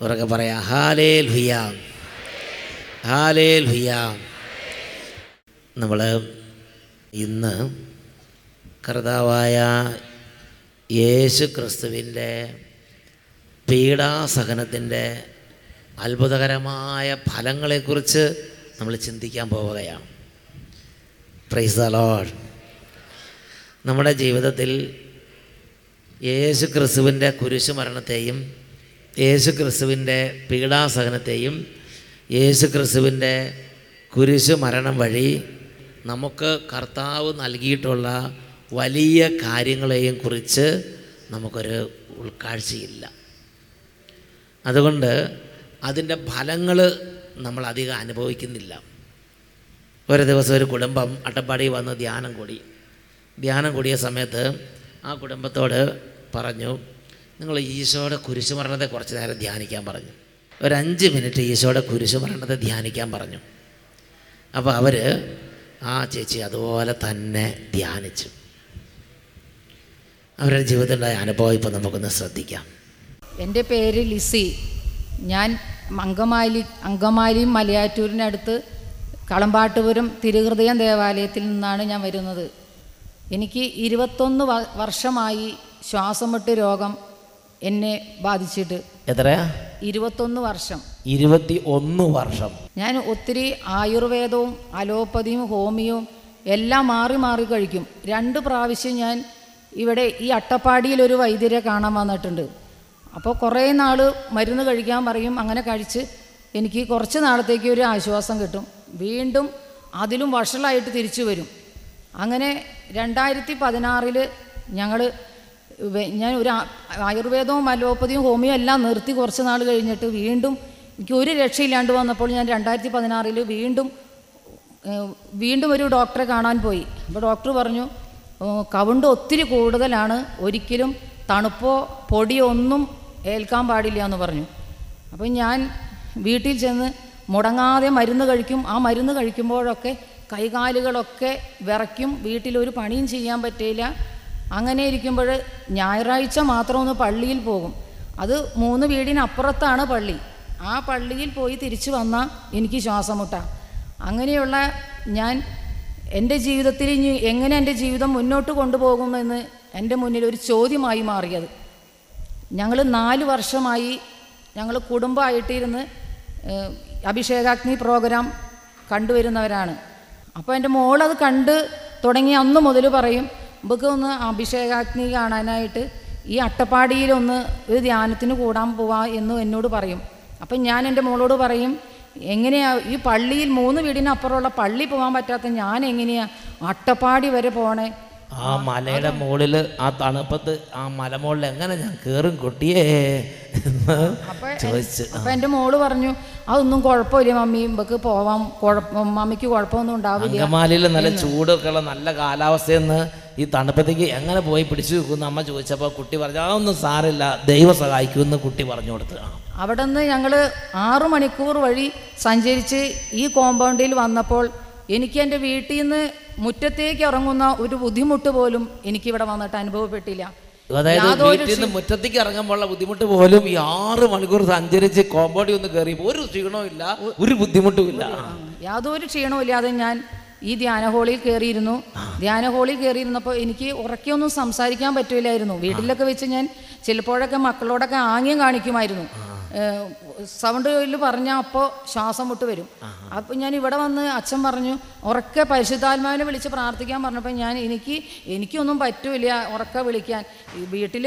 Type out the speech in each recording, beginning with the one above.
ഉറക്കെ പറയാം ഹാലേ ലുയ ഹാലേ ലുയ നമ്മൾ ഇന്ന് കർത്താവായ യേശു ക്രിസ്തുവിന്റെ പീഡാസഹനത്തിന്റെ അത്ഭുതകരമായ ഫലങ്ങളെക്കുറിച്ച് നമ്മൾ ചിന്തിക്കാൻ പോവുകയാണ്. പ്രൈസ് ദ നമ്മുടെ ജീവിതത്തിൽ യേശു ക്രിസ്തുവിന്റെ കുരിശുമരണത്തെയും യേശു ക്രിസ്തുവിന്റെ പീഡാസഹനത്തെയും യേശു ക്രിസ്തുവിന്റെ കുരിശു മരണം വഴി നമുക്ക് കർത്താവ് നൽകിയിട്ടുള്ള വലിയ കാര്യങ്ങളെയും കുറിച്ച് നമുക്കൊരു ഉൾക്കാഴ്ചയില്ല. അതുകൊണ്ട് അതിന്റെ ഫലങ്ങൾ നമ്മൾ അധികം അനുഭവിക്കുന്നില്ല. ഒരു ദിവസം ഒരു കുടുംബം അട്ടപ്പാടി വന്ന് ധ്യാനം കൂടി. ധ്യാനം കൂടിയ സമയത്ത് ആ കുടുംബത്തോട് പറഞ്ഞു നിങ്ങൾ ഈശോയുടെ കുരിശുമരണത്തെ കുറച്ച് നേരം ധ്യാനിക്കാൻ പറഞ്ഞു. ഒരു അഞ്ച് മിനിറ്റ് ഈശോയുടെ കുരിശുമരണത്തെ ധ്യാനിക്കാൻ പറഞ്ഞു. അപ്പോൾ അവർ ആ ചേച്ചി അതുപോലെ തന്നെ ധ്യാനിച്ചു. അവരുടെ ജീവിതത്തിലുണ്ടായ അനുഭവം ഇപ്പോൾ നമുക്കൊന്ന് ശ്രദ്ധിക്കാം. എന്റെ പേര് ലിസി. ഞാൻ അങ്കമാലി അങ്കമാലി മലയാറ്റൂരിനടുത്ത് കളമ്പാട്ടുപുരം തിരുഹൃദയം ദേവാലയത്തിൽ നിന്നാണ് ഞാൻ വരുന്നത്. എനിക്ക് ഇരുപത്തൊന്ന് വർഷമായി ശ്വാസം മുട്ട് രോഗം എന്നെ ബാധിച്ചിട്ട് എത്രയാ? ഇരുപത്തൊന്ന് വർഷം. ഇരുപത്തി ഒന്ന് വർഷം. ഞാൻ ഒത്തിരി ആയുർവേദവും അലോപ്പതിയും ഹോമിയവും എല്ലാം മാറി മാറി കഴിക്കും. രണ്ട് പ്രാവശ്യം ഞാൻ ഇവിടെ ഈ അട്ടപ്പാടിയിൽ ഒരു വൈദ്യരെ കാണാൻ വന്നിട്ടുണ്ട്. അപ്പോൾ കുറേ നാൾ മരുന്ന് കഴിക്കാൻ പറയും അങ്ങനെ കഴിച്ച് എനിക്ക് കുറച്ച് നാളത്തേക്ക് ഒരു ആശ്വാസം കിട്ടും. വീണ്ടും അതിലും വഷളായിട്ട് തിരിച്ചു വരും. അങ്ങനെ രണ്ടായിരത്തി പതിനാറിൽ ഞങ്ങൾ ഞാൻ ഒരു ആയുർവേദവും അലോപ്പതിയും ഹോമിയോ എല്ലാം നിർത്തി കുറച്ച് നാൾ കഴിഞ്ഞിട്ട് വീണ്ടും എനിക്ക് ഒരു രക്ഷയില്ലാണ്ട് വന്നപ്പോൾ ഞാൻ രണ്ടായിരത്തി പതിനാറിൽ വീണ്ടും വീണ്ടും ഒരു ഡോക്ടറെ കാണാൻ പോയി. അപ്പോൾ ഡോക്ടർ പറഞ്ഞു "ഓ, കവുണ്ട് ഒത്തിരി കൂടുതലാണ്. ഒരിക്കലും തണുപ്പോ പൊടിയോ ഒന്നും ഏൽക്കാൻ പാടില്ല എന്ന് പറഞ്ഞു. അപ്പം ഞാൻ വീട്ടിൽ ചെന്ന് മുടങ്ങാതെ മരുന്ന് കഴിക്കും. ആ മരുന്ന് കഴിക്കുമ്പോഴൊക്കെ കൈകാലുകളൊക്കെ വിറയ്ക്കും. വീട്ടിലൊരു പണിയും ചെയ്യാൻ പറ്റില്ല അങ്ങനെ ഇരിക്കുമ്പോൾ ഞായറാഴ്ച മാത്രം ഒന്ന് പള്ളിയിൽ പോകും. അത് മൂന്ന് വീടിനപ്പുറത്താണ് പള്ളി. ആ പള്ളിയിൽ പോയി തിരിച്ചു വന്നാൽ എനിക്ക് ശ്വാസമുട്ട. മുട്ടാം അങ്ങനെയുള്ള ഞാൻ എന്റെ ജീവിതത്തിൽ ഇനി എങ്ങനെ എന്റെ ജീവിതം മുന്നോട്ട് കൊണ്ടുപോകുമെന്ന് എന്റെ മുന്നിൽ ഒരു ചോദ്യമായി മാറിയത്. ഞങ്ങൾ നാല് വർഷമായി ഞങ്ങൾ കുടുംബമായിട്ടിരുന്ന് അഭിഷേകാഗ്നി പ്രോഗ്രാം കണ്ടുവരുന്നവരാണ്. അപ്പോൾ എന്റെ മോളത് കണ്ട് തുടങ്ങി അന്ന് മുതൽ പറയും നമുക്ക് ഒന്ന് അഭിഷേകാഗ്നി കാണാനായിട്ട് ഈ അട്ടപ്പാടിയിലൊന്ന് ഒരു ധ്യാനത്തിന് കൂടാൻ പോവാ എന്ന് എന്നോട് പറയും. അപ്പം ഞാൻ എന്റെ മോളോട് പറയും എങ്ങനെയാ? ഈ പള്ളിയിൽ മൂന്ന് വീടിനപ്പുറമുള്ള പള്ളി പോകാൻ പറ്റാത്ത ഞാൻ എങ്ങനെയാ അട്ടപ്പാടി വരെ പോണേ? ആ മലയുടെ മുകളിൽ ആ തണുപ്പത്ത് ആ മലമുകളിൽ എങ്ങനെ ഞാൻ കേറും കുട്ടിയേ ചോദിച്ചു അപ്പൊ അപ്പം എന്റെ മോൾ പറഞ്ഞു അതൊന്നും കുഴപ്പമില്ല മമ്മി ഇമ്പക്ക് പോവാം കുഴപ്പം മമ്മിക്ക് കുഴപ്പമൊന്നും ഉണ്ടാവില്ല. അങ്കമാലിയിൽ നല്ല ചൂടൊക്കെ ഉള്ള നല്ല കാലാവസ്ഥയെന്ന് ഈ തണുപ്പത്തേക്ക് എങ്ങനെ പോയി പിടിച്ചു വെക്കുമെന്ന് അമ്മ ചോദിച്ചപ്പോൾ കുട്ടി പറഞ്ഞു അതൊന്നും സാറില്ല ദൈവം സഹായിക്കുമെന്ന് കുട്ടി പറഞ്ഞു കൊടുത്തു. അവിടെ നിന്ന് ഞങ്ങൾ ആറു മണിക്കൂർ വഴി സഞ്ചരിച്ച് ഈ കോമ്പൗണ്ടിൽ വന്നപ്പോൾ എനിക്ക് എന്റെ വീട്ടിൽ നിന്ന് മുറ്റത്തേക്ക് ഇറങ്ങുന്ന ഒരു ബുദ്ധിമുട്ട് പോലും എനിക്ക് ഇവിടെ വന്നിട്ട് അനുഭവപ്പെട്ടില്ല. അതായത് വീട്ടിൽ നിന്ന് മുറ്റത്തേക്ക് ഇറങ്ങുമ്പോഴുള്ള ബുദ്ധിമുട്ട് പോലും ഈ ആറ് മണിക്കൂർ സഞ്ചരിച്ച് കോമ്പൗണ്ടിൽ ഒന്ന് കയറി ഒരു ക്ഷീണവും ഇല്ല ഒരു ബുദ്ധിമുട്ടും ഇല്ല. യാതൊരു ക്ഷീണവും ഇല്ലാതെ ഞാൻ ഈ ധ്യാന ഹോളിൽ കയറിയിരുന്നു ധ്യാന ഹോളിൽ കയറിയിരുന്നപ്പോൾ എനിക്ക് ഉറക്കെയൊന്നും സംസാരിക്കാൻ പറ്റില്ലായിരുന്നു. വീട്ടിലൊക്കെ വെച്ച് ഞാൻ ചിലപ്പോഴൊക്കെ മക്കളോടൊക്കെ ആംഗ്യം കാണിക്കുമായിരുന്നു. സൗണ്ടിൽ പറഞ്ഞാൽ അപ്പോൾ ശ്വാസം വിട്ട് വരും. അപ്പോൾ ഞാൻ ഇവിടെ വന്ന് അച്ഛൻ പറഞ്ഞു ഉറക്കെ പരിശുദ്ധാത്മാവിനെ വിളിച്ച് പ്രാർത്ഥിക്കാൻ പറഞ്ഞപ്പോൾ ഞാൻ എനിക്ക് എനിക്കൊന്നും പറ്റൂല ഉറക്കെ വിളിക്കാൻ. വീട്ടിൽ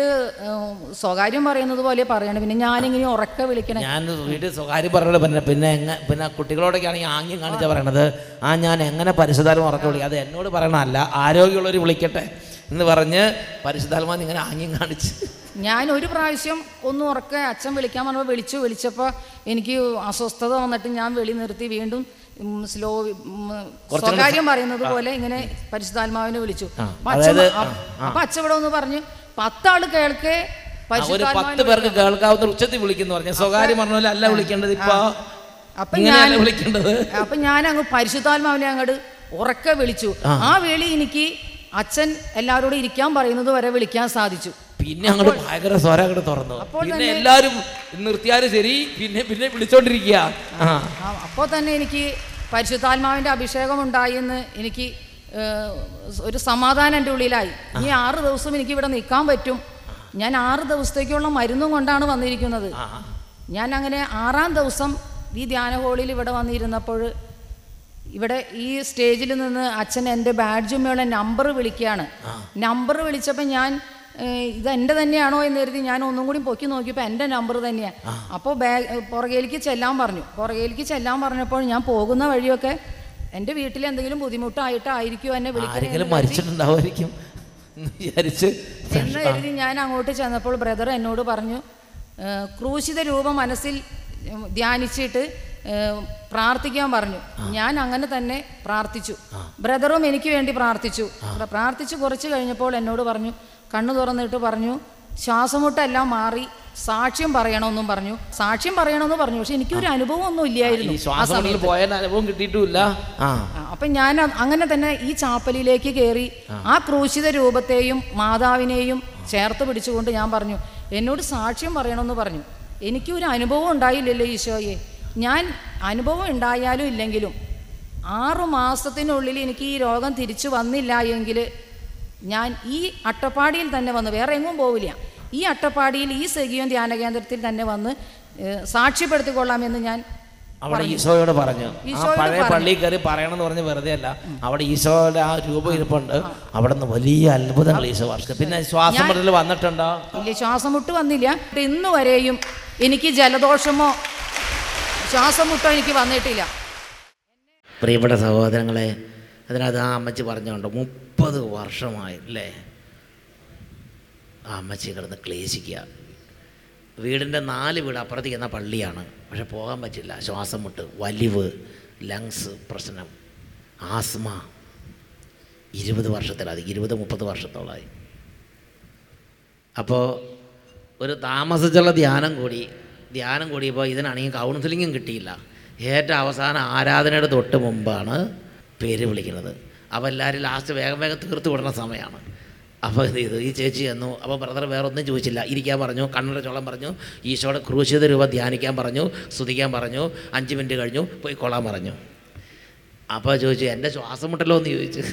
സ്വകാര്യം പറയുന്നത് പോലെ പറയണം. പിന്നെ ഞാനിങ്ങനെ ഉറക്കെ വിളിക്കണം. ഞാൻ വീട്ടിൽ സ്വകാര്യം പറയുന്നത് പിന്നെ പിന്നെ പിന്നെ കുട്ടികളോടൊക്കെ ആണെങ്കിൽ ആംഗ്യം കാണിച്ചാൽ പറയണത് ആ ഞാൻ എങ്ങനെ പരിശുദ്ധാത്മ ഉറക്കെ വിളിക്കും? അത് എന്നോട് പറയണമല്ല ആരോഗ്യമുള്ളവർ വിളിക്കട്ടെ. എന്ന് പറഞ്ഞ് പരിശുദ്ധാത്മാൻ ഇങ്ങനെ ആംഗ്യം കാണിച്ച്. ഞാൻ ഒരു പ്രാവശ്യം ഒന്ന് ഉറക്കെ അച്ഛൻ വിളിക്കാൻ പറഞ്ഞപ്പോൾ വിളിച്ചു വിളിച്ചപ്പോൾ എനിക്ക് അസ്വസ്ഥത വന്നിട്ട് ഞാൻ വെളി നിർത്തി വീണ്ടും സ്ലോ സ്വകാര്യം പറയുന്നത് പോലെ ഇങ്ങനെ പരിശുദ്ധാത്മാവിനെ വിളിച്ചു. അപ്പൊ അച്ഛൻ ഇവിടെ ഒന്ന് പറഞ്ഞു പത്താൾ കേൾക്കെ ഒരു പത്ത് പേർക്ക് കേൾക്കാവുന്ന ഉച്ചത്തിൽ വിളിക്കുന്നു പറഞ്ഞു. സ്വകാര്യം പറഞ്ഞ പോലെ അല്ല വിളിക്കേണ്ടത് ഇപ്പൊ? അപ്പൊ ഞാൻ വിളിക്കേണ്ടത്. അപ്പൊ ഞാൻ അങ്ങ് പരിശുദ്ധാത്മാവിനെ അങ്ങോട്ട് ഉറക്കെ വിളിച്ചു. ആ വിളി എനിക്ക് അച്ഛൻ എല്ലാവരോടും ഇരിക്കാൻ പറയുന്നത് വരെ വിളിക്കാൻ സാധിച്ചു. പിന്നെ അങ്ങോട്ട് ഭയങ്കര സ്വര അങ്ങോട്ട് തുറന്നു. പിന്നെ എല്ലാരും നിർത്തിയാലും ശരി പിന്നെ പിന്നെ വിളിച്ചോണ്ടിരിക്കുക അപ്പോൾ തന്നെ എനിക്ക് പരിശുദ്ധാത്മാവിന്റെ അഭിഷേകം ഉണ്ടായി എന്ന് എനിക്ക് ഒരു സമാധാനം എന്റെ ഉള്ളിലായി. ഇനി ആറ് ദിവസം എനിക്ക് ഇവിടെ നിൽക്കാൻ പറ്റും. ഞാൻ ആറ് ദിവസത്തേക്കുള്ള മരുന്നും കൊണ്ടാണ് വന്നിരിക്കുന്നത്. ഞാൻ അങ്ങനെ ആറാം ദിവസം ഈ ധ്യാന ഹോളിൽ ഇവിടെ വന്നിരുന്നപ്പോൾ ഇവിടെ ഈ സ്റ്റേജിൽ നിന്ന് അച്ഛൻ എന്റെ ബാഡ്ജുമ്മയുള്ള നമ്പർ വിളിക്കുകയാണ്. നമ്പർ വിളിച്ചപ്പോൾ ഞാൻ ഇത് എന്റെ തന്നെയാണോ എന്ന് കരുതി ഞാൻ ഒന്നും കൂടി പൊക്കി നോക്കിയപ്പോൾ എന്റെ നമ്പർ തന്നെയാണ് അപ്പോൾ ബാഗ് പുറകേലേക്ക് ചെല്ലാൻ പറഞ്ഞു. പുറകേലേക്ക് ചെല്ലാൻ പറഞ്ഞപ്പോൾ ഞാൻ പോകുന്ന വഴിയൊക്കെ എന്റെ വീട്ടിൽ എന്തെങ്കിലും ബുദ്ധിമുട്ടായിട്ടായിരിക്കും എന്നെ വിളിക്കുന്നത് ആരെങ്കിലും എന്ന് കരുതി. ഞാൻ അങ്ങോട്ട് ചെന്നപ്പോൾ ബ്രദർ എന്നോട് പറഞ്ഞു ക്രൂശിത രൂപം മനസ്സിൽ ധ്യാനിച്ചിട്ട് പ്രാർത്ഥിക്കാൻ പറഞ്ഞു. ഞാൻ അങ്ങനെ തന്നെ പ്രാർത്ഥിച്ചു. ബ്രദറും എനിക്ക് വേണ്ടി പ്രാർത്ഥിച്ചു. പ്ര- പ്രാർത്ഥിച്ചു കുറച്ച് കഴിഞ്ഞപ്പോൾ എന്നോട് പറഞ്ഞു കണ്ണു തുറന്നിട്ട് പറഞ്ഞു ശ്വാസമുട്ടെല്ലാം മാറി സാക്ഷ്യം പറയണമെന്നും പറഞ്ഞു. സാക്ഷ്യം പറയണമെന്ന് പറഞ്ഞു. പക്ഷെ എനിക്കൊരു അനുഭവം ഒന്നും ഇല്ലായിരുന്നു കിട്ടിയിട്ടില്ല അപ്പൊ അനുഭവം ഞാൻ അങ്ങനെ തന്നെ ഈ ചാപ്പലിലേക്ക് കയറി ആ. ക്രൂശിത രൂപത്തെയും മാതാവിനെയും ചേർത്ത് പിടിച്ചുകൊണ്ട് ഞാൻ പറഞ്ഞു എന്നോട് സാക്ഷ്യം പറയണമെന്ന് പറഞ്ഞു. എനിക്കൊരു അനുഭവം ഉണ്ടായില്ലല്ലോ ഈശോയെ. ഞാൻ അനുഭവം ഉണ്ടായാലും ഇല്ലെങ്കിലും ആറു മാസത്തിനുള്ളിൽ എനിക്ക് ഈ രോഗം തിരിച്ചു വന്നില്ല എങ്കിൽ ഞാൻ ഈ അട്ടപ്പാടിയിൽ തന്നെ വന്ന് വേറെ എങ്ങും പോവില്ല. ഈ അട്ടപ്പാടിയിൽ ഈ സഖിയോൻ ധ്യാന കേന്ദ്രത്തിൽ തന്നെ വന്ന് സാക്ഷ്യപ്പെടുത്തിക്കൊള്ളാമെന്ന് ഞാൻ അവിടെ ഈശോയോട് പറഞ്ഞു. ആ പഴയ. പള്ളിയിൽ കയറി പറയണമെന്ന് പറഞ്ഞ് വെറുതെ അല്ല അവിടെ ഈശോയുടെ ആ രൂപം ഇരിപ്പുണ്ട്. അവിടെ നിന്ന് വലിയ അത്ഭുതങ്ങൾ ഈശോ വർഷം പിന്നെ ശ്വാസം മുട്ടൽ വന്നിട്ടുണ്ടോ? ഇല്ല ശ്വാസം മുട്ട് വന്നില്ല. ഇന്ന് വരെയും എനിക്ക് ജലദോഷമോ ശ്വാസം മുട്ടോ എനിക്ക് വന്നിട്ടില്ല. പ്രിയപ്പെട്ട സഹോദരങ്ങളെ അതിനകത്ത് ആ അമ്മച്ചി പറഞ്ഞുകൊണ്ട് മുപ്പത് വർഷമായി അല്ലേ? ആ അമ്മച്ചി കിടന്ന് ക്ലേശിക്കുക. വീടിന്റെ നാല് വീട് അപ്പുറത്തേക്ക് എന്ന പള്ളിയാണ്. പക്ഷെ പോകാൻ പറ്റില്ല. ശ്വാസം മുട്ട് വലിവ് ലങ്സ് പ്രശ്നം ആസ്മ. ഇരുപത് വർഷത്തിലധികം ഇരുപത് മുപ്പത് വർഷത്തോളമായി അപ്പോൾ ഒരു താമസിച്ചുള്ള ധ്യാനം കൂടി ധ്യാനം കൂടിയപ്പോൾ ഇതിനാണെങ്കിൽ കൗൺസിലിങ്ങും കിട്ടിയില്ല. ഏറ്റവും അവസാനം ആരാധനയുടെ തൊട്ട് മുമ്പാണ് പേര് വിളിക്കുന്നത്. അപ്പോൾ എല്ലാവരും ലാസ്റ്റ് വേഗം വേഗം തീർത്ത് വിടുന്ന സമയമാണ്. അപ്പോൾ ചെയ്തു ഈ ചേച്ചി ചെന്നു. അപ്പോൾ ബ്രദർ വേറെ ഒന്നും ചോദിച്ചില്ല. ഇരിക്കാൻ പറഞ്ഞു കണ്ണുടെ ചോളം പറഞ്ഞു ഈശോയുടെ ക്രൂശിത രൂപ ധ്യാനിക്കാൻ പറഞ്ഞു സ്തുതിക്കാൻ പറഞ്ഞു അഞ്ച് മിനിറ്റ് കഴിഞ്ഞു പോയി കൊള്ളാൻ പറഞ്ഞു. അപ്പോൾ ചോദിച്ചു എന്റെ ശ്വാസം മുട്ടല്ലോ എന്ന് ചോദിച്ചു.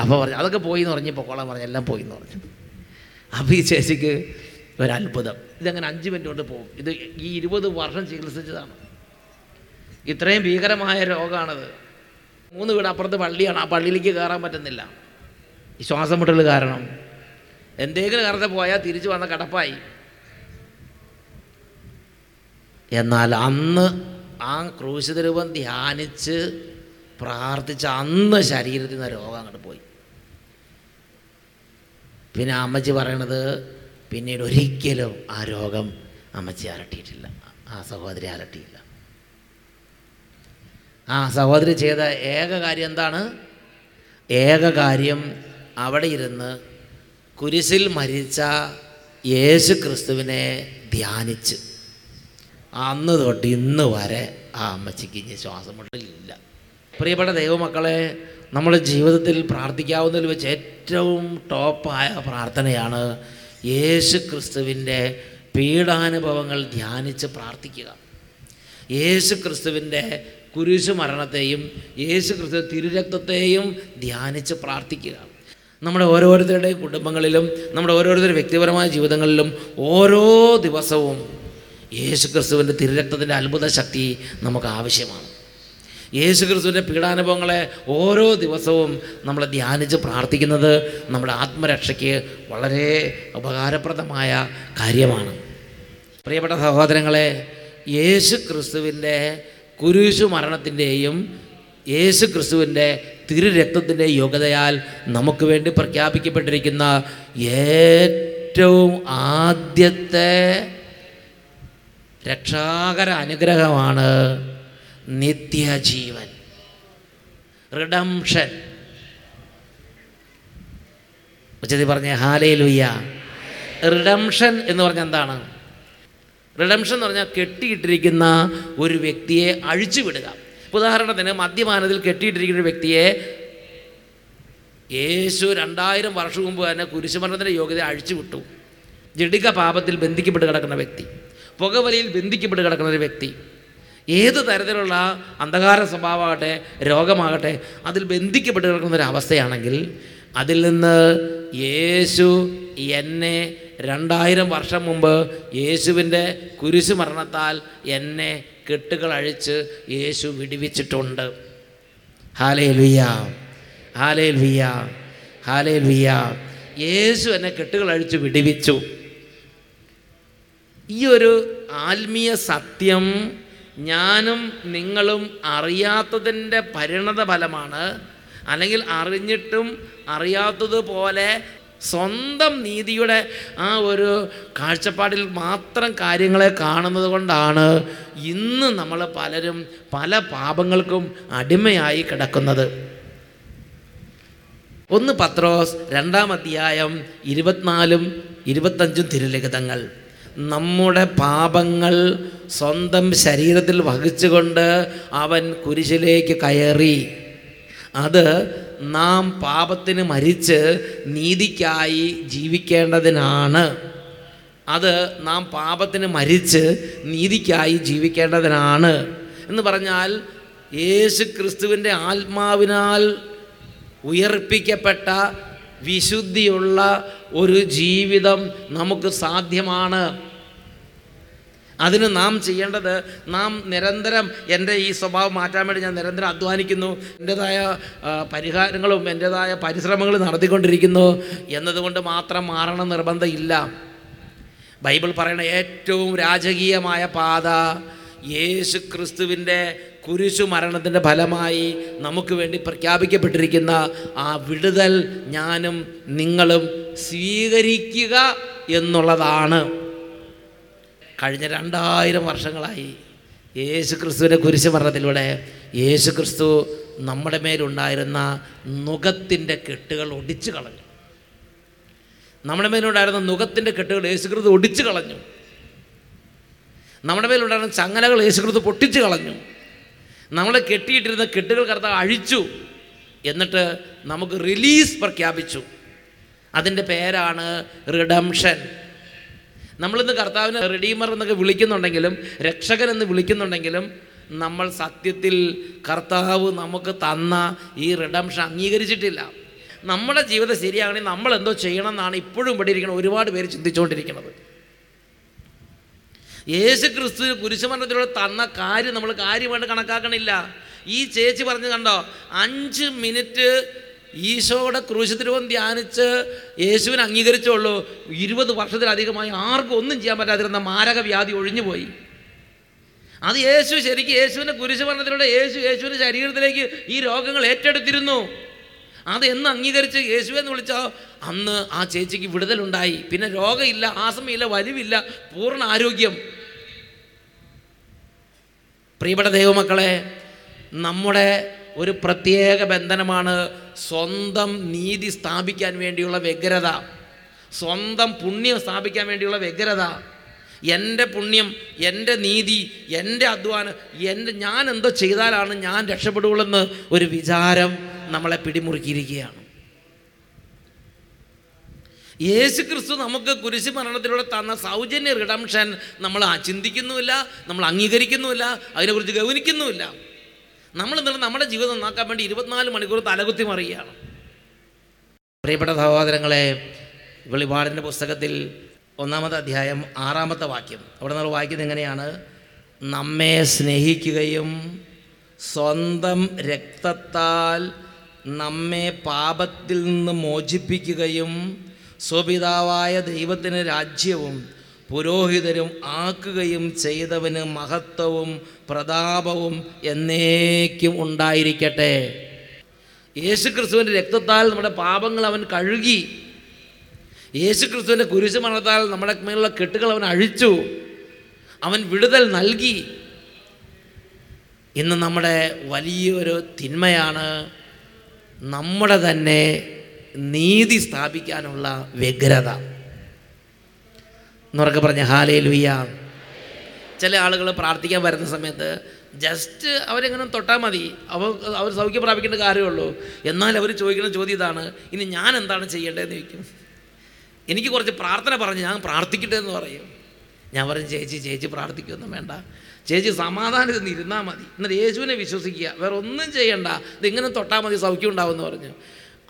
അപ്പോൾ പറഞ്ഞു അതൊക്കെ പോയി എന്ന് പറഞ്ഞു ഇപ്പോൾ കൊള്ളാൻ പറഞ്ഞു എല്ലാം പോയി എന്ന് പറഞ്ഞു. അപ്പോൾ ഈ ചേച്ചിക്ക് ഒരു അത്ഭുതം. ഇതങ്ങനെ അഞ്ച് മിനിറ്റ് കൊണ്ട് പോകും. ഇത് ഈ ഇരുപത് വർഷം ചികിത്സിച്ചതാണ്. ഇത്രയും ഭീകരമായ രോഗമാണത് മൂന്ന് വീട് അപ്പുറത്ത് പള്ളിയാണ്. ആ പള്ളിയിലേക്ക് കയറാൻ പറ്റുന്നില്ല. ഈ ശ്വാസം മുട്ടൽ കാരണം. എന്തെങ്കിലും കാരണത്തെ പോയാൽ തിരിച്ചു വന്ന കടപ്പായി. എന്നാൽ അന്ന് ആ ക്രൂശിത രൂപം ധ്യാനിച്ച് പ്രാർത്ഥിച്ച അന്ന് ശരീരത്തിൽ നിന്ന് രോഗം അങ്ങോട്ട് പോയി. പിന്നെ അമ്മച്ചി പറയണത് പിന്നീട് ഒരിക്കലും ആ രോഗം അമ്മച്ചി അലട്ടിയിട്ടില്ല. ആ സഹോദരി അലട്ടിയില്ല. ആ സഹോദരി ചെയ്ത ഏക കാര്യം എന്താണ്? ഏക കാര്യം അവിടെ ഇരുന്ന് കുരിശിൽ മരിച്ച യേശു ക്രിസ്തുവിനെ ധ്യാനിച്ച് അന്ന് തൊട്ട് ഇന്ന് വരെ ആ അമ്മച്ചിക്ക് ഇനി ശ്വാസം മുട്ടലില്ല. പ്രിയപ്പെട്ട ദൈവമക്കളെ നമ്മുടെ ജീവിതത്തിൽ പ്രാർത്ഥിക്കാവുന്നതിൽ വെച്ച് ഏറ്റവും ടോപ്പായ പ്രാർത്ഥനയാണ് യേശു ക്രിസ്തുവിന്റെ പീഡാനുഭവങ്ങൾ ധ്യാനിച്ച് പ്രാർത്ഥിക്കുക. യേശു ക്രിസ്തുവിന്റെ കുരിശു മരണത്തെയും യേശു ക്രിസ്തു തിരുരക്തത്തെയും ധ്യാനിച്ച് പ്രാർത്ഥിക്കുക. നമ്മുടെ ഓരോരുത്തരുടെയും കുടുംബങ്ങളിലും നമ്മുടെ ഓരോരുത്തരുടെ വ്യക്തിപരമായ ജീവിതങ്ങളിലും ഓരോ ദിവസവും യേശു ക്രിസ്തുവിന്റെ തിരുരക്തത്തിന്റെ അത്ഭുത ശക്തി നമുക്ക് ആവശ്യമാണ്. യേശു ക്രിസ്തുവിന്റെ പീഡാനുഭവങ്ങളെ ഓരോ ദിവസവും നമ്മൾ ധ്യാനിച്ച് പ്രാർത്ഥിക്കുന്നത് നമ്മുടെ ആത്മരക്ഷയ്ക്ക് വളരെ ഉപകാരപ്രദമായ കാര്യമാണ്. പ്രിയപ്പെട്ട സഹോദരങ്ങളെ യേശു ക്രിസ്തുവിന്റെ കുരിശു മരണത്തിന്റെയും യേശു ക്രിസ്തുവിന്റെ തിരുരക്തത്തിന്റെ യോഗ്യതയാൽ നമുക്ക് വേണ്ടി പ്രഖ്യാപിക്കപ്പെട്ടിരിക്കുന്ന ഏറ്റവും ആദ്യത്തെ രക്ഷാകര അനുഗ്രഹമാണ് നിത്യജീവൻ. റിഡംഷൻ ഉച്ചതി പറഞ്ഞ ഹാലേ ലുയ്യ റിഡംഷൻ എന്ന് പറഞ്ഞാൽ എന്താണ്? റിഡംഷൻ എന്ന് പറഞ്ഞാൽ കെട്ടിയിട്ടിരിക്കുന്ന ഒരു വ്യക്തിയെ അഴിച്ചു വിടുക ഉദാഹരണത്തിന് മദ്യപാനത്തിൽ കെട്ടിയിട്ടിരിക്കുന്ന ഒരു വ്യക്തിയെ യേശു രണ്ടായിരം വർഷം മുമ്പ് തന്നെ കുരിശുമരണത്തിന്റെ യോഗ്യത അഴിച്ചു വിട്ടു ജഡിക പാപത്തിൽ ബന്ധിക്കപ്പെട്ട് കിടക്കുന്ന വ്യക്തി. പുകവലിയിൽ ബന്ധിക്കപ്പെട്ട് കിടക്കുന്ന ഒരു വ്യക്തി. ഏത് തരത്തിലുള്ള അന്ധകാര സ്വഭാവമാകട്ടെ രോഗമാകട്ടെ അതിൽ ബന്ധിക്കപ്പെട്ട് കിടക്കുന്ന ഒരു അവസ്ഥയാണെങ്കിൽ അതിൽ നിന്ന് യേശു എന്നെ രണ്ടായിരം വർഷം മുമ്പ് യേശുവിന്റെ കുരിശു മരണത്താൽ എന്നെ കെട്ടുകളഴിച്ച് യേശു വിടിവിച്ചിട്ടുണ്ട്. ഹാലേ ലുയ്യ ഹാലേ ലുയ്യ ഹാലേ ലുയ്യ യേശു എന്നെ കെട്ടുകളഴിച്ച് വിടിവിച്ചു. ഈ ഒരു ആത്മീയ സത്യം ഞാനും നിങ്ങളും അറിയാത്തതിന്റെ പരിണത ഫലമാണ്. അല്ലെങ്കിൽ അറിഞ്ഞിട്ടും അറിയാത്തതുപോലെ സ്വന്തം നീതിയുടെ ആ ഒരു കാഴ്ചപ്പാടിൽ മാത്രം കാര്യങ്ങളെ കാണുന്നത് കൊണ്ടാണ് ഇന്ന് നമ്മൾ പലരും പല പാപങ്ങൾക്കും അടിമയായി കിടക്കുന്നത്. ഒന്ന് പത്രോസ് രണ്ടാം അധ്യായം ഇരുപത്തിനാലും ഇരുപത്തഞ്ചും തിരുലിഖിതങ്ങൾ. നമ്മുടെ പാപങ്ങൾ സ്വന്തം ശരീരത്തിൽ വഹിച്ചുകൊണ്ട് അവൻ കുരിശിലേക്ക് കയറി. അത് നാം പാപത്തിന് മരിച്ച് നീതിക്കായി ജീവിക്കേണ്ടതിനാണ്. അത് നാം പാപത്തിന് മരിച്ച് നീതിക്കായി ജീവിക്കേണ്ടതിനാണ്. എന്ന് പറഞ്ഞാൽ യേശു ക്രിസ്തുവിന്റെ ആത്മാവിനാൽ ഉയർപ്പിക്കപ്പെട്ട വിശുദ്ധിയുള്ള ഒരു ജീവിതം നമുക്ക് സാധ്യമാണ്. അതിന് നാം ചെയ്യേണ്ടത് നാം നിരന്തരം എന്റെ ഈ സ്വഭാവം മാറ്റാൻ വേണ്ടി ഞാൻ നിരന്തരം അധ്വാനിക്കുന്നു എന്റെതായ പരിഹാരങ്ങളും എന്റെതായ പരിശ്രമങ്ങളും നടത്തിക്കൊണ്ടിരിക്കുന്നു എന്നതുകൊണ്ട് മാത്രം മാറണം നിർബന്ധമില്ല. ബൈബിൾ പറയുന്ന ഏറ്റവും രാജകീയമായ പാത യേശു ക്രിസ്തുവിന്റെ കുരിശു മരണത്തിന്റെ ഫലമായി നമുക്ക് വേണ്ടി പ്രഖ്യാപിക്കപ്പെട്ടിരിക്കുന്ന ആ വിടുതൽ ഞാനും നിങ്ങളും സ്വീകരിക്കുക എന്നുള്ളതാണ്. കഴിഞ്ഞ രണ്ടായിരം വർഷങ്ങളായി യേശു ക്രിസ്തുവിന്റെ കുരിശ് മരണത്തിലൂടെ യേശു ക്രിസ്തു നമ്മുടെ മേലുണ്ടായിരുന്ന നുഖത്തിന്റെ കെട്ടുകൾ ഒടിച്ചു കളഞ്ഞു. നമ്മുടെ മേലുണ്ടായിരുന്ന നുഖത്തിന്റെ കെട്ടുകൾ യേശുക്രിസ്തു ഒടിച്ചു കളഞ്ഞു. നമ്മുടെ മേലുണ്ടായിരുന്ന ചങ്ങലകൾ യേശുക്രിസ്തു പൊട്ടിച്ചു കളഞ്ഞു. നമ്മളെ കെട്ടിയിട്ടിരുന്ന കെട്ടുകൾ കർത്താവ് അഴിച്ചു. എന്നിട്ട് നമുക്ക് റിലീസ് പ്രഖ്യാപിച്ചു. അതിന്റെ പേരാണ് റിഡംഷൻ. നമ്മളിന്ന് കർത്താവിനെ റെഡീമർ എന്നൊക്കെ വിളിക്കുന്നുണ്ടെങ്കിലും രക്ഷകൻ എന്ന് വിളിക്കുന്നുണ്ടെങ്കിലും നമ്മൾ സത്യത്തിൽ കർത്താവ് നമുക്ക് തന്ന ഈ റിഡംഷൻ അംഗീകരിച്ചിട്ടില്ല. നമ്മുടെ ജീവിതം ശരിയാകണമെങ്കിൽ നമ്മൾ എന്തോ ചെയ്യണം എന്നാണ് ഇപ്പോഴും ഇവിടെ ഒരുപാട് പേര് ചിന്തിച്ചുകൊണ്ടിരിക്കുന്നത്. യേശു ക്രിസ്തു കുരിശുമരണത്തിലൂടെ തന്ന കാര്യം നമ്മൾ കാര്യമായിട്ട് കണക്കാക്കണില്ല. ഈ ചേച്ചി പറഞ്ഞു കണ്ടോ അഞ്ച് മിനിറ്റ് ഈശോയുടെ ക്രൂശത്തിരുവം ധ്യാനിച്ച് യേശുവിനെ അംഗീകരിച്ചുള്ളൂ. ഇരുപത് വർഷത്തിലധികമായി ആർക്കും ഒന്നും ചെയ്യാൻ പറ്റാതിരുന്ന മാരക വ്യാധി ഒഴിഞ്ഞുപോയി അത് യേശു ശരിക്കും യേശുവിന്റെ കുരിശുമരണത്തിലൂടെ യേശു യേശുവിന്റെ ശരീരത്തിലേക്ക് ഈ രോഗങ്ങൾ ഏറ്റെടുത്തിരുന്നു. അത് എന്ന് അംഗീകരിച്ച് യേശുവെന്ന് വിളിച്ചോ അന്ന് ആ ചേച്ചിക്ക് വിടുതലുണ്ടായി. പിന്നെ രോഗമില്ല ആസമയില്ല വലിവില്ല പൂർണ ആരോഗ്യം. പ്രിയപ്പെട്ട ദൈവമക്കളെ നമ്മുടെ ഒരു പ്രത്യേക ബന്ധനമാണ് സ്വന്തം നീതി സ്ഥാപിക്കാൻ വേണ്ടിയുള്ള വ്യഗ്രത. സ്വന്തം പുണ്യം സ്ഥാപിക്കാൻ വേണ്ടിയുള്ള വ്യഗ്രത. എന്റെ പുണ്യം എന്റെ നീതി എന്റെ അധ്വാനം എന്റെ ഞാൻ എന്തോ ചെയ്താലാണ് ഞാൻ രക്ഷപ്പെടുകയുള്ളെന്ന് ഒരു വിചാരം നമ്മളെ പിടിമുറുക്കിയിരിക്കുകയാണ്. യേശു ക്രിസ്തു നമുക്ക് കുരിശ് മരണത്തിലൂടെ തന്ന സൗജന്യ റിഡംഷൻ നമ്മൾ ചിന്തിക്കുന്നുമില്ല നമ്മൾ അംഗീകരിക്കുന്നുമില്ല അതിനെക്കുറിച്ച് ഗൗനിക്കുന്നുമില്ല. നമ്മൾ എന്നിട്ട് നമ്മുടെ ജീവിതം നന്നാക്കാൻ വേണ്ടി ഇരുപത്തിനാല് മണിക്കൂർ തലകുത്തി മറിയുകയാണ്. പ്രിയപ്പെട്ട സഹോദരങ്ങളെ വെളിപാടിന്റെ പുസ്തകത്തിൽ ഒന്നാമത്തെ അധ്യായം ആറാമത്തെ വാക്യം. അവിടെ നമ്മൾ വായിക്കുന്നത് എങ്ങനെയാണ്? നമ്മെ സ്നേഹിക്കുകയും സ്വന്തം രക്തത്താൽ നമ്മെ പാപത്തിൽ നിന്ന് മോചിപ്പിക്കുകയും സ്വപിതാവായ ദൈവത്തിന് രാജ്യവും പുരോഹിതരും ആക്കുകയും ചെയ്തവന് മഹത്വവും പ്രതാപവും എന്നേക്കും ഉണ്ടായിരിക്കട്ടെ. യേശുക്രിസ്തുവിന്റെ രക്തത്താൽ നമ്മുടെ പാപങ്ങൾ അവൻ കഴുകി. യേശുക്രിസ്തുവിന്റെ കുരിശു മരണത്താൽ നമ്മുടെ മേലുള്ള കെട്ടുകൾ അവൻ അഴിച്ചു. അവൻ വിടുതൽ നൽകി. ഇന്ന് നമ്മുടെ വലിയൊരു തിന്മയാണ് നമ്മുടെ തന്നെ നീതി സ്ഥാപിക്കാനുള്ള വ്യഗ്രത. എന്നുറക്കെ പറഞ്ഞ ഹാലേ ലുയ്യ ചില ആളുകൾ പ്രാർത്ഥിക്കാൻ വരുന്ന സമയത്ത് ജസ്റ്റ് അവരെങ്ങനെ തൊട്ടാൽ മതി. അവർ അവർ സൗഖ്യം പ്രാപിക്കേണ്ട കാര്യമുള്ളൂ. എന്നാൽ അവർ ചോദിക്കുന്ന ചോദ്യം ഇതാണ് ഇനി ഞാൻ എന്താണ് ചെയ്യേണ്ടതെന്ന് ചോദിക്കും? എനിക്ക് കുറച്ച് പ്രാർത്ഥന പറഞ്ഞ് ഞാൻ പ്രാർത്ഥിക്കട്ടെ എന്ന് പറയും. ഞാൻ പറയും ചേച്ചി ചേച്ചി പ്രാർത്ഥിക്കൊന്നും വേണ്ട. ചേച്ചി സമാധാനത്തിൽ നിന്ന് ഇരുന്നാൽ മതി. എന്നിട്ട് യേശുവിനെ വിശ്വസിക്കുക. വേറെ ഒന്നും ചെയ്യണ്ട. ഇതിങ്ങനെ തൊട്ടാൽ മതി സൗഖ്യം ഉണ്ടാവുമെന്ന് പറഞ്ഞു.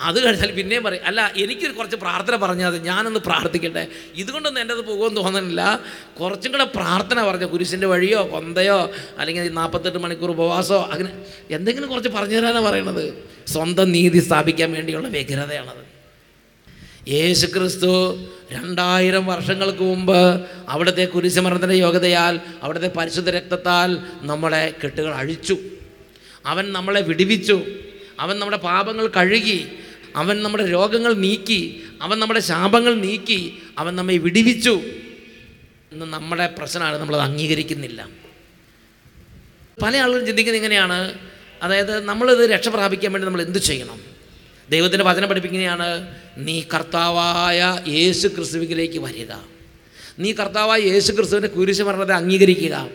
അത് കഴിഞ്ഞാൽ പിന്നെയും പറയും അല്ല എനിക്ക് കുറച്ച് പ്രാർത്ഥന പറഞ്ഞാൽ മതി ഞാനൊന്ന് പ്രാർത്ഥിക്കട്ടെ. ഇതുകൊണ്ടൊന്നും എന്റെ അത് പോകുമെന്ന് തോന്നുന്നില്ല കുറച്ചും കൂടെ പ്രാർത്ഥന പറഞ്ഞ കുരിശിന്റെ വഴിയോ കൊന്തയോ അല്ലെങ്കിൽ നാൽപ്പത്തെട്ട് മണിക്കൂർ ഉപവാസോ അങ്ങനെ എന്തെങ്കിലും കുറച്ച് പറഞ്ഞു തരാനാണ് പറയണത്. സ്വന്തം നീതി സ്ഥാപിക്കാൻ വേണ്ടിയുള്ള വ്യഗ്രതയാണത്. യേശു ക്രിസ്തു രണ്ടായിരം വർഷങ്ങൾക്ക് മുമ്പ് അവിടുത്തെ കുരിശുമരണത്തിന്റെ യോഗ്യതയാൽ അവിടുത്തെ പരിശുദ്ധ രക്തത്താൽ നമ്മളെ കെട്ടുകൾ അഴിച്ചു. അവൻ നമ്മളെ വിടിവിച്ചു. അവൻ നമ്മുടെ പാപങ്ങൾ കഴുകി. അവൻ നമ്മുടെ രോഗങ്ങൾ നീക്കി അവൻ നമ്മുടെ ശാപങ്ങൾ നീക്കി അവൻ നമ്മെ വിടിവിച്ചു. എന്ന് നമ്മുടെ പ്രശ്നമാണ് നമ്മളത് അംഗീകരിക്കുന്നില്ല. പല ആളുകളും ചിന്തിക്കുന്നത് ഇങ്ങനെയാണ്. അതായത് നമ്മളിത് രക്ഷ പ്രാപിക്കാൻ വേണ്ടി നമ്മൾ എന്ത് ചെയ്യണം? ദൈവത്തിന്റെ വചനം പഠിപ്പിക്കുന്നതാണ് നീ കർത്താവായ യേശു ക്രിസ്തുവിലേക്ക് വരിക. നീ കർത്താവായ യേശു ക്രിസ്തുവിന്റെ കുരിശ് മരണത്തെ അംഗീകരിക്കുക.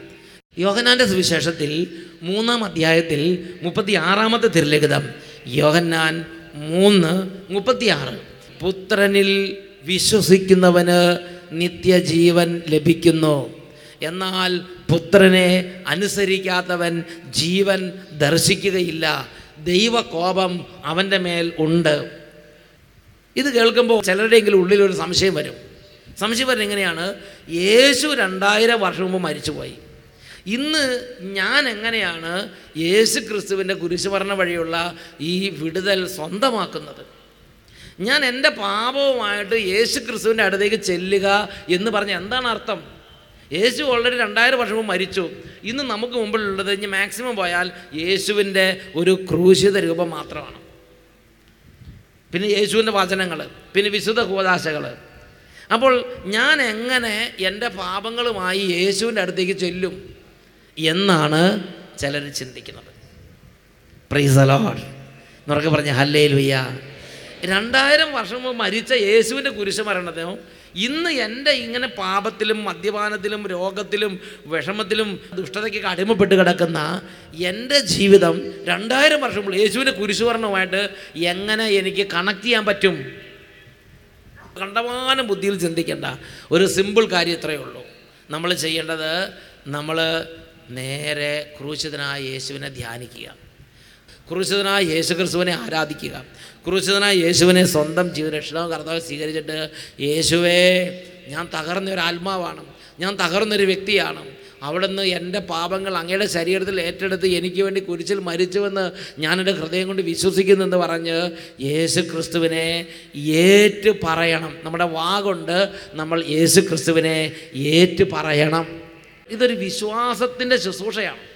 യോഹന്നാന്റെ സുവിശേഷത്തിൽ മൂന്നാം അധ്യായത്തിൽ മുപ്പത്തി ആറാമത്തെ തിരുലിഖിതം യോഹന്നാൻ മൂന്ന് മുപ്പത്തിയാറ്. പുത്രനിൽ വിശ്വസിക്കുന്നവന് നിത്യജീവൻ ലഭിക്കുന്നു. എന്നാൽ പുത്രനെ അനുസരിക്കാത്തവൻ ജീവൻ ദർശിക്കുകയില്ല. ദൈവകോപം അവന്റെ മേൽ ഉണ്ട്. ഇത് കേൾക്കുമ്പോൾ ചിലരുടെയെങ്കിലും ഉള്ളിലൊരു സംശയം വരും. സംശയം വരുന്നത് എങ്ങനെയാണ്? യേശു രണ്ടായിരം വർഷം മുമ്പ് മരിച്ചുപോയി. ഇന്ന് ഞാൻ എങ്ങനെയാണ് യേശു ക്രിസ്തുവിന്റെ കുരിശുമരണ വഴിയുള്ള ഈ വിടുതൽ സ്വന്തമാക്കുന്നത്? ഞാൻ എന്റെ പാപവുമായിട്ട് യേശു ക്രിസ്തുവിന്റെ അടുത്തേക്ക് ചെല്ലുക എന്ന് പറഞ്ഞ എന്താണ് അർത്ഥം? യേശു ഓൾറെഡി രണ്ടായിരം വർഷം മുമ്പ് മരിച്ചു. ഇന്ന് നമുക്ക് മുമ്പിലുള്ളത് ഇനി മാക്സിമം പോയാൽ യേശുവിന്റെ ഒരു ക്രൂശിത രൂപം മാത്രമാണ്. പിന്നെ യേശുവിന്റെ വചനങ്ങൾ പിന്നെ വിശുദ്ധ കൂതാശകൾ അപ്പോൾ ഞാൻ എങ്ങനെ എന്റെ പാപങ്ങളുമായി യേശുവിന്റെ അടുത്തേക്ക് ചെല്ലും? എന്നാണ് ചിലർ ചിന്തിക്കുന്നത്. പ്രൈസ് അലോഡ് എന്നുറക്കെ പറഞ്ഞ ഹല്ലേ ലുയ്യ രണ്ടായിരം വർഷം മുമ്പ് മരിച്ച യേശുവിന്റെ കുരിശ് മരണത്തിനും ഇന്ന് എന്റെ ഇങ്ങനെ പാപത്തിലും മദ്യപാനത്തിലും രോഗത്തിലും വിഷമത്തിലും ദുഷ്ടതയ്ക്കൊക്കെ അടിമപ്പെട്ട് കിടക്കുന്ന എന്റെ ജീവിതം രണ്ടായിരം വർഷം മുമ്പ് യേശുവിന്റെ കുരിശുമരണവുമായിട്ട് എങ്ങനെ എനിക്ക് കണക്ട് ചെയ്യാൻ പറ്റും? കണ്ടമാനം ബുദ്ധിയിൽ ചിന്തിക്കേണ്ട ഒരു സിമ്പിൾ കാര്യം ഇത്രയേ ഉള്ളൂ. നമ്മൾ ചെയ്യേണ്ടത് നമ്മൾ നേരെ ക്രൂശിതനായ യേശുവിനെ ധ്യാനിക്കുക. ക്രൂശിതനായ യേശു ക്രിസ്തുവിനെ ആരാധിക്കുക. ക്രൂശിതനായ യേശുവിനെ സ്വന്തം ജീവരക്ഷണവും കർത്താവ് സ്വീകരിച്ചിട്ട് യേശുവേ ഞാൻ തകർന്ന ഒരു ആത്മാവാണ്. ഞാൻ തകർന്നൊരു വ്യക്തിയാണ്. അവിടുന്ന് എന്റെ പാപങ്ങൾ അങ്ങയുടെ ശരീരത്തിൽ ഏറ്റെടുത്ത് എനിക്ക് വേണ്ടി കുരിശിൽ മരിച്ചുവെന്ന് ഞാനെന്റെ ഹൃദയം കൊണ്ട് വിശ്വസിക്കുന്നെന്ന് പറഞ്ഞ് യേശു ക്രിസ്തുവിനെ ഏറ്റു പറയണം നമ്മുടെ വാ കൊണ്ട് നമ്മൾ യേശു ക്രിസ്തുവിനെ ഏറ്റു പറയണം ഇതൊരു വിശ്വാസത്തിന്റെ ശുശ്രൂഷയാണ്.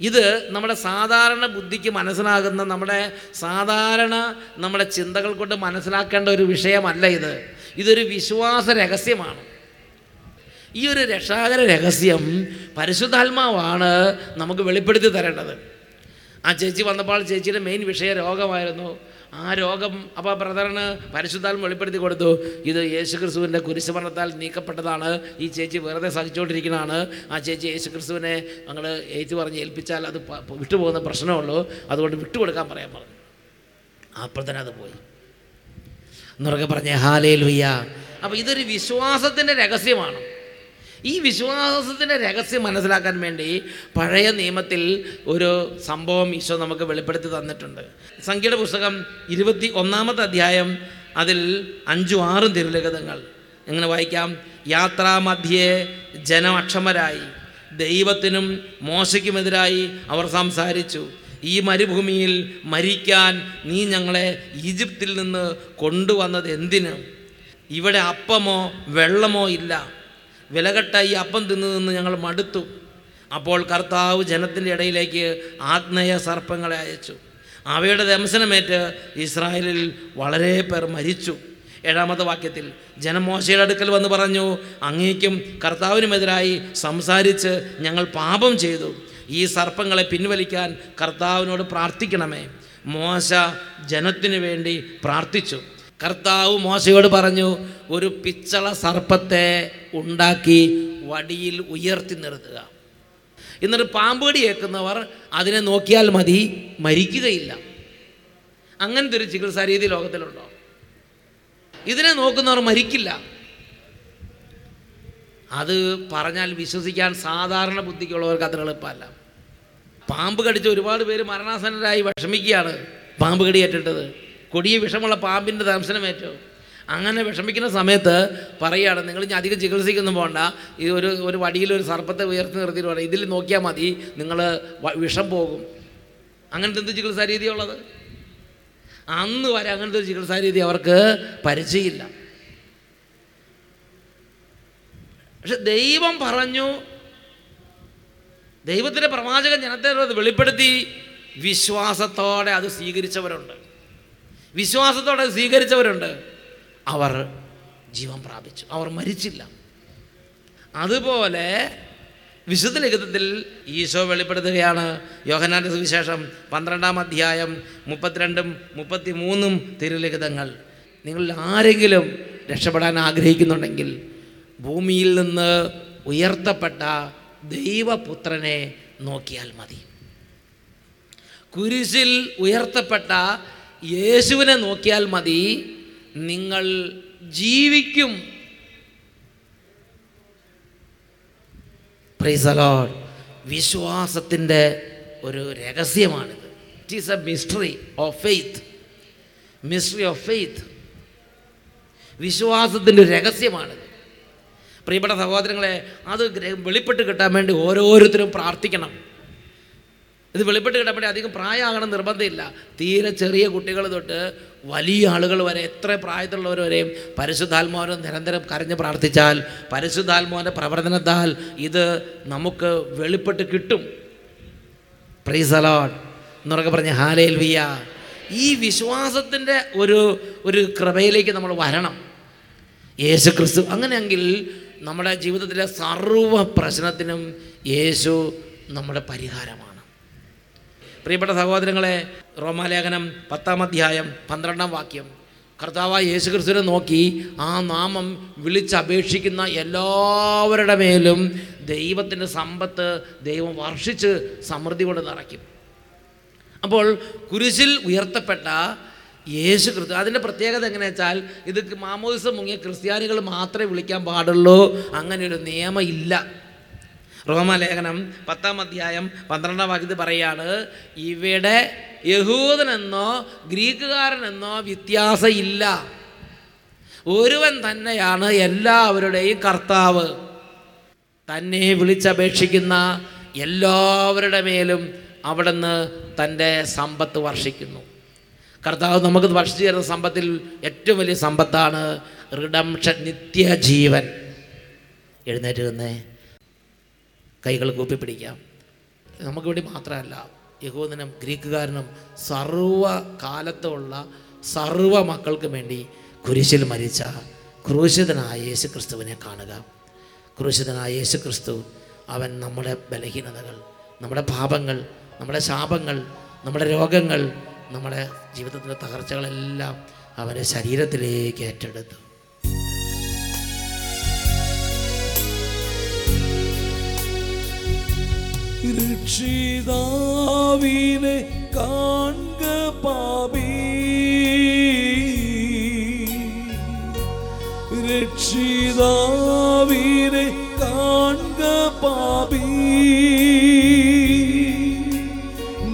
ഇത് നമ്മുടെ സാധാരണ ബുദ്ധിക്ക് മനസ്സിലാകുന്ന നമ്മുടെ സാധാരണ നമ്മുടെ ചിന്തകൾ കൊണ്ട് മനസ്സിലാക്കേണ്ട ഒരു വിഷയമല്ല ഇത്. ഇതൊരു വിശ്വാസ രഹസ്യമാണ്. ഈ ഒരു രക്ഷാകര രഹസ്യം പരിശുദ്ധാത്മാവാണ് നമുക്ക് വെളിപ്പെടുത്തി തരേണ്ടത്. ആ ചേച്ചി വന്നപ്പോൾ ചേച്ചിയുടെ മെയിൻ വിഷയ രോഗമായിരുന്നു ആ രോഗം അപ്പോൾ ബ്രദറിന് പരിശുദ്ധാൽ വെളിപ്പെടുത്തി കൊടുത്തു. ഇത് യേശു ക്രിസ്തുവിന്റെ കുരിശുമരണത്താൽ നീക്കപ്പെട്ടതാണ്. ഈ ചേച്ചി വെറുതെ സഹിച്ചുകൊണ്ടിരിക്കുന്നതാണ്. ആ ചേച്ചി യേശുക്രിസ്തുവിനെ ഞങ്ങൾ ഏറ്റു പറഞ്ഞ് ഏൽപ്പിച്ചാൽ അത് വിട്ടുപോകുന്ന പ്രശ്നമുള്ളൂ അതുകൊണ്ട് വിട്ടുകൊടുക്കാൻ പറയാൻ പറഞ്ഞു. അപ്പോൾ തന്നെ അത് പോയി. എന്നുറക്കെ പറഞ്ഞേ ഹാലേ ലുയ്യ അപ്പോൾ ഇതൊരു വിശ്വാസത്തിന്റെ രഹസ്യമാണ്. ഈ വിശ്വാസത്തിന്റെ രഹസ്യം മനസ്സിലാക്കാൻ വേണ്ടി പഴയ നിയമത്തിൽ ഒരു സംഭവം ഈശോ നമുക്ക് വെളിപ്പെടുത്തി തന്നിട്ടുണ്ട്. സംഖ്യയുടെ പുസ്തകം ഇരുപത്തി ഒന്നാമത്തെ അധ്യായം അതിൽ അഞ്ചും ആറും തിരുലഗതങ്ങൾ എങ്ങനെ വായിക്കാം? യാത്രാമധ്യേ ജനം അക്ഷമരായി ദൈവത്തിനും മോശയ്ക്കുമെതിരായി അവർ സംസാരിച്ചു. ഈ മരുഭൂമിയിൽ മരിക്കാൻ നീ ഞങ്ങളെ ഈജിപ്തിൽ നിന്ന് കൊണ്ടുവന്നത് എന്തിന്? ഇവിടെ അപ്പമോ വെള്ളമോ ഇല്ല. വിലകെട്ട ഈ അപ്പം തിന്നു നിന്ന് ഞങ്ങൾ മടുത്തു. അപ്പോൾ കർത്താവ് ജനത്തിന്റെ ഇടയിലേക്ക് ആഗ്നേയ സർപ്പങ്ങളെ അയച്ചു. അവയുടെ ദംശനമേറ്റ് ഇസ്രായേലിൽ വളരെ പേർ മരിച്ചു. ഏഴാമത്തെ വാക്യത്തിൽ ജനം മോശയുടെ അടുക്കൽ വന്ന് പറഞ്ഞു അങ്ങേക്കും കർത്താവിനുമെതിരായി സംസാരിച്ച് ഞങ്ങൾ പാപം ചെയ്തു. ഈ സർപ്പങ്ങളെ പിൻവലിക്കാൻ കർത്താവിനോട് പ്രാർത്ഥിക്കണമേ. മോശ ജനത്തിനു വേണ്ടി പ്രാർത്ഥിച്ചു. കർത്താവ് മോശയോട് പറഞ്ഞു ഒരു പിച്ചള സർപ്പത്തെ ഉണ്ടാക്കി വടിയിൽ ഉയർത്തി നിർത്തുക. എന്നിട്ട് പാമ്പടി ഏക്കുന്നവർ അതിനെ നോക്കിയാൽ മതി മരിക്കുകയില്ല. അങ്ങനത്തെ ഒരു ചികിത്സാ രീതി ലോകത്തിലുണ്ടോ? ഇതിനെ നോക്കുന്നവർ മരിക്കില്ല. അത് പറഞ്ഞാൽ വിശ്വസിക്കാൻ സാധാരണ ബുദ്ധിക്കുള്ളവർക്ക് അത്ര എളുപ്പമല്ല. പാമ്പ് കടിച്ച് ഒരുപാട് പേര് മരണാസന്നരായി വിഷമിക്കുകയാണ് പാമ്പ് കടിയേറ്റിട്ടത് കൊടിയ വിഷമുള്ള പാമ്പിന്റെ ദംശനമേറ്റോ അങ്ങനെ വിഷമിക്കുന്ന സമയത്ത് പറയുകയാണ് നിങ്ങൾ ഇനി അധികം ചികിത്സിക്കൊന്നും പോകണ്ട ഈ ഒരു ഒരു വടിയിൽ ഒരു സർപ്പത്തെ ഉയർത്തി നിർത്തിയിട്ട് ഇതിൽ നോക്കിയാൽ മതി നിങ്ങൾ വിഷം പോകും. അങ്ങനത്തെ എന്ത് ചികിത്സാ രീതിയുള്ളത് അന്ന് വരെ അങ്ങനത്തെ ഒരു ചികിത്സാ രീതി അവർക്ക് പരിചയമില്ല. പക്ഷെ ദൈവം പറഞ്ഞു ദൈവത്തിന്റെ പ്രവാചകൻ ജനത്തെ വെളിപ്പെടുത്തി വിശ്വാസത്തോടെ അത് സ്വീകരിച്ചവരുണ്ട്. വിശ്വാസത്തോടെ സ്വീകരിച്ചവരുണ്ട്. അവർ ജീവൻ പ്രാപിച്ചു. അവർ മരിച്ചില്ല. അതുപോലെ വിശുദ്ധ ലിഖിതത്തിൽ ഈശോ വെളിപ്പെടുത്തുകയാണ്. യോഹനാന്റെ സുവിശേഷം പന്ത്രണ്ടാം അധ്യായം മുപ്പത്തിരണ്ടും മുപ്പത്തി മൂന്നും തിരുലിഖിതങ്ങൾ. നിങ്ങളിൽ ആരെങ്കിലും രക്ഷപ്പെടാൻ ആഗ്രഹിക്കുന്നുണ്ടെങ്കിൽ ഭൂമിയിൽ നിന്ന് ഉയർത്തപ്പെട്ട ദൈവപുത്രനെ നോക്കിയാൽ മതി. കുരിശിൽ ഉയർത്തപ്പെട്ട യേശുവിനെ നോക്കിയാൽ മതി. നിങ്ങൾ ജീവിക്കും. പ്രൈസലോഡ് വിശ്വാസത്തിന്റെ ഒരു രഹസ്യമാണിത്. It is a mystery of faith mystery of faith വിശ്വാസത്തിന്റെ രഹസ്യമാണിത്. പ്രിയപ്പെട്ട സഹോദരങ്ങളെ അത് വെളിപ്പെട്ട് കിട്ടാൻ വേണ്ടി ഓരോരുത്തരും പ്രാർത്ഥിക്കണം. ഇത് വെളിപ്പെട്ട് വേണ്ടി അധികം പ്രായമാകണം നിർബന്ധമില്ല. തീരെ ചെറിയ കുട്ടികൾ തൊട്ട് വലിയ ആളുകൾ വരെ എത്ര പ്രായത്തിലുള്ളവർ വരെയും നിരന്തരം കരഞ്ഞ് പ്രാർത്ഥിച്ചാൽ പരിശുദ്ധാത്മാവിന്റെ പ്രവർത്തനത്താൽ ഇത് നമുക്ക് വെളിപ്പെട്ട് കിട്ടും. പ്രൈസ് പ്രീസലോൺ എന്നൊക്കെ പറഞ്ഞ് ഹാലേൽ വിയ ഈ വിശ്വാസത്തിന്റെ ഒരു ഒരു കൃപയിലേക്ക് നമ്മൾ വരണം. യേശു ക്രിസ്തു അങ്ങനെയെങ്കിൽ നമ്മുടെ ജീവിതത്തിലെ സർവ പ്രശ്നത്തിനും യേശു നമ്മുടെ പരിഹാരമാണ്. പ്രിയപ്പെട്ട സഹോദരങ്ങളെ റോമാലേഖനം പത്താം അധ്യായം പന്ത്രണ്ടാം വാക്യം. കർത്താവായ യേശു ക്രിസ്തുവിനെ നോക്കി ആ നാമം വിളിച്ചപേക്ഷിക്കുന്ന എല്ലാവരുടെ മേലും ദൈവത്തിന്റെ സമ്പത്ത് ദൈവം വർഷിച്ച് സമൃദ്ധി കൊണ്ട് നിറയ്ക്കും. അപ്പോൾ കുരിശിൽ ഉയർത്തപ്പെട്ട യേശു ക്രിസ്തു അതിന്റെ പ്രത്യേകത എങ്ങനെയാ വെച്ചാൽ ഇത് മാമോദിസം മുങ്ങിയ ക്രിസ്ത്യാനികൾ മാത്രമേ വിളിക്കാൻ പാടുള്ളൂ അങ്ങനെ ഒരു നിയമം ഇല്ല. റോമാലേഖനം പത്താം അധ്യായം പന്ത്രണ്ടാം വാക്യത്തിൽ പറയാണ് ഇവിടെ യഹൂദനെന്നോ ഗ്രീക്കുകാരനെന്നോ വ്യത്യാസമില്ല. ഒരുവൻ തന്നെയാണ് എല്ലാവരുടെയും കർത്താവ്. തന്നെ വിളിച്ചപേക്ഷിക്കുന്ന എല്ലാവരുടെ മേലും അവിടുന്ന് തന്റെ സമ്പത്ത് വർഷിക്കുന്നു. കർത്താവ് നമുക്ക് വർഷിച്ചു തരുന്ന സമ്പത്തിൽ ഏറ്റവും വലിയ സമ്പത്താണ് റിഡംഷൻ നിത്യജീവൻ. എഴുന്നേറ്റ് നിന്നേ കൈകൾ കൂപ്പി പിടിക്കാം. വേണ്ടി മാത്രമല്ല യഹൂദനും ഗ്രീക്കുകാരനും സർവ കാലത്തുള്ള സർവ മക്കൾക്കും വേണ്ടി കുരിശിൽ മരിച്ച ക്രൂശിതനായ യേശു ക്രിസ്തുവിനെ കാണുക. ക്രൂശിതനായ യേശു ക്രിസ്തു അവൻ നമ്മുടെ ബലഹീനതകൾ നമ്മുടെ പാപങ്ങൾ നമ്മുടെ ശാപങ്ങൾ നമ്മുടെ രോഗങ്ങൾ നമ്മുടെ ജീവിതത്തിന്റെ തകർച്ചകളെല്ലാം അവന്റെ ശരീരത്തിലേക്ക് ഏറ്റെടുത്തു. രക്ഷിതാവിനെ കാൺക പാപി. രക്ഷിതാവിനെ കാൺക പാപി.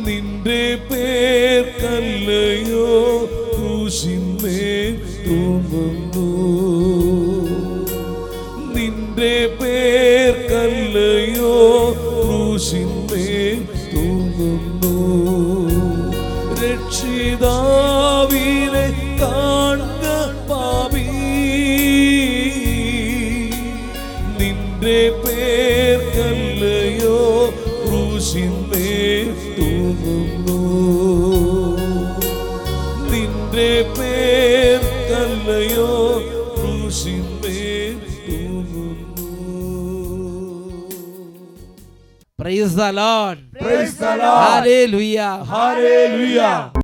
നിന്റെ പേർ ക്രൂശിന്മേൽ ഹല്ലേലൂയ Hallelujah.